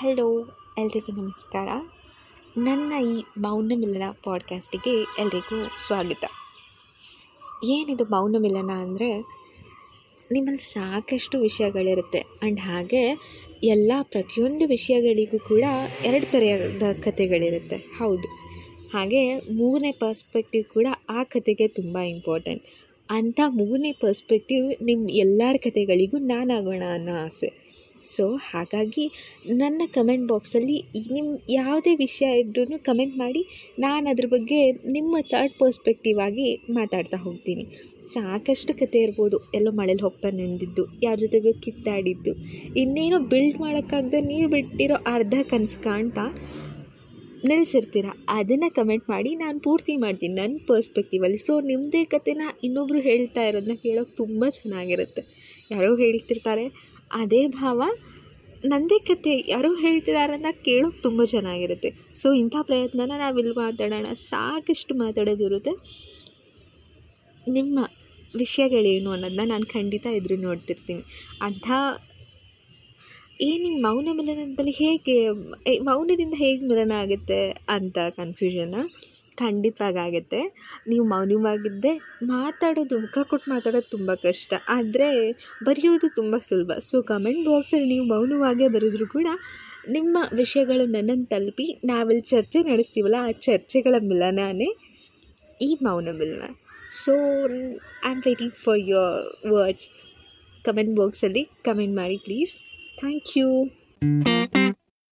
Hello ಎಲ್ರಿಗೂ ನಮಸ್ಕಾರ. ನನ್ನ ಈ ಮೌನ ಮಿಲನ ಪಾಡ್ಕಾಸ್ಟಿಗೆ ಎಲ್ರಿಗೂ ಸ್ವಾಗತ. ಏನಿದು ಮೌನ ಮಿಲನ ಅಂದರೆ, ನಿಮ್ಮಲ್ಲಿ ಸಾಕಷ್ಟು ವಿಷಯಗಳಿರುತ್ತೆ. ಆ್ಯಂಡ್ ಹಾಗೆ, ಎಲ್ಲ ಪ್ರತಿಯೊಂದು ವಿಷಯಗಳಿಗೂ ಕೂಡ ಎರಡು ಥರದ ಕಥೆಗಳಿರುತ್ತೆ. ಹೌದು. ಹಾಗೆ, ಮೂರನೇ ಪರ್ಸ್ಪೆಕ್ಟಿವ್ ಕೂಡ ಆ ಕಥೆಗೆ ತುಂಬ ಇಂಪಾರ್ಟೆಂಟ್ ಅಂಥ ಮೂರನೇ ಪರ್ಸ್ಪೆಕ್ಟಿವ್ ನಿಮ್ಮ ಎಲ್ಲರ ಕಥೆಗಳಿಗೂ ನಾನಾಗೋಣ ಅನ್ನೋ ಆಸೆ. ಸೊ ಹಾಗಾಗಿ ನನ್ನ ಕಮೆಂಟ್ ಬಾಕ್ಸಲ್ಲಿ ನಿಮ್ಮ ಯಾವುದೇ ವಿಷಯ ಇದ್ರೂ ಕಮೆಂಟ್ ಮಾಡಿ, ನಾನು ಅದ್ರ ಬಗ್ಗೆ ನಿಮ್ಮ ಥರ್ಡ್ ಪರ್ಸ್ಪೆಕ್ಟಿವ್ ಆಗಿ ಮಾತಾಡ್ತಾ ಹೋಗ್ತೀನಿ. ಸಾಕಷ್ಟು ಕತೆ ಇರ್ಬೋದು. ಎಲ್ಲೋ ಮಳೇಲಿ ಹೋಗ್ತಾ ನೆಂದಿದ್ದು ಯಾರ ಜೊತೆಗೂ ಕಿತ್ತಾಡಿದ್ದು. ಇನ್ನೇನೋ ಬಿಲ್ಡ್ ಮಾಡೋಕ್ಕಾಗ್ದೆ ನೀವು ಬಿಟ್ಟಿರೋ ಅರ್ಧ ಕನಸು ಕಾಣ್ತಾ ನಿಲ್ಲಿಸಿರ್ತೀರ ಅದನ್ನು ಕಮೆಂಟ್ ಮಾಡಿ ನಾನು ಪೂರ್ತಿ ಮಾಡ್ತೀನಿ ನನ್ನ ಪರ್ಸ್ಪೆಕ್ಟಿವಲ್ಲಿ ಸೊ ನಿಮ್ಮದೇ ಕತೆನ ಇನ್ನೊಬ್ಬರು ಹೇಳ್ತಾ ಇರೋದನ್ನ ಕೇಳೋಕೆ ತುಂಬ ಚೆನ್ನಾಗಿರುತ್ತೆ. ಯಾರೋ ಹೇಳ್ತಿರ್ತಾರೆ ಅದೇ ಭಾವ. ನನ್ನದೇ ಕತೆ. ಯಾರೋ ಹೇಳ್ತಿದ್ದಾರೆ ಅಂತ ಕೇಳೋಕೆ ತುಂಬ ಚೆನ್ನಾಗಿರುತ್ತೆ. ಸೊ, ಇಂಥ ಪ್ರಯತ್ನನ ನಾವಿಲ್ಲಿ ಮಾತಾಡೋಣ. ಸಾಕಷ್ಟು ಮಾತಾಡೋದಿರುತ್ತೆ. ನಿಮ್ಮ ವಿಷಯಗಳೇನು ಅನ್ನೋದನ್ನ ನಾನು ಖಂಡಿತ ಎದುರು ನೋಡ್ತಿರ್ತೀನಿ. ಅಂಥ ಏನು ಮೌನ ಮಿಲನದಲ್ಲಿ ಹೇಗೆ ಮೌನದಿಂದ ಹೇಗೆ ಮಿಲನ ಆಗುತ್ತೆ ಅಂತ ಕನ್ಫ್ಯೂಷನ್ನ ಖಂಡಿತವಾಗಿ ಆಗುತ್ತೆ ನೀವು ಮೌನವಾಗಿದ್ದೆ ಮಾತಾಡೋದು, ಮುಖ ಕೊಟ್ಟು ಮಾತಾಡೋದು ತುಂಬ ಕಷ್ಟ. ಆದರೆ ಬರೆಯೋದು ತುಂಬ ಸುಲಭ. ಸೊ ಕಮೆಂಟ್ ಬಾಕ್ಸಲ್ಲಿ ನೀವು ಮೌನವಾಗೇ ಬರೆದ್ರು ಕೂಡ ನಿಮ್ಮ ವಿಷಯಗಳು ನನ್ನನ್ನು ತಲುಪಿ ನಾವಲ್ಲಿ ಚರ್ಚೆ ನಡೆಸ್ತೀವಲ್ಲ, ಆ ಚರ್ಚೆಗಳ ಮಿಲನಾನೇ ಈ ಮೌನ ಮಿಲನ. So I am waiting for your words comment ಬಾಕ್ಸಲ್ಲಿ ಕಮೆಂಟ್ ಮಾಡಿ ಪ್ಲೀಸ್ ಥ್ಯಾಂಕ್ ಯು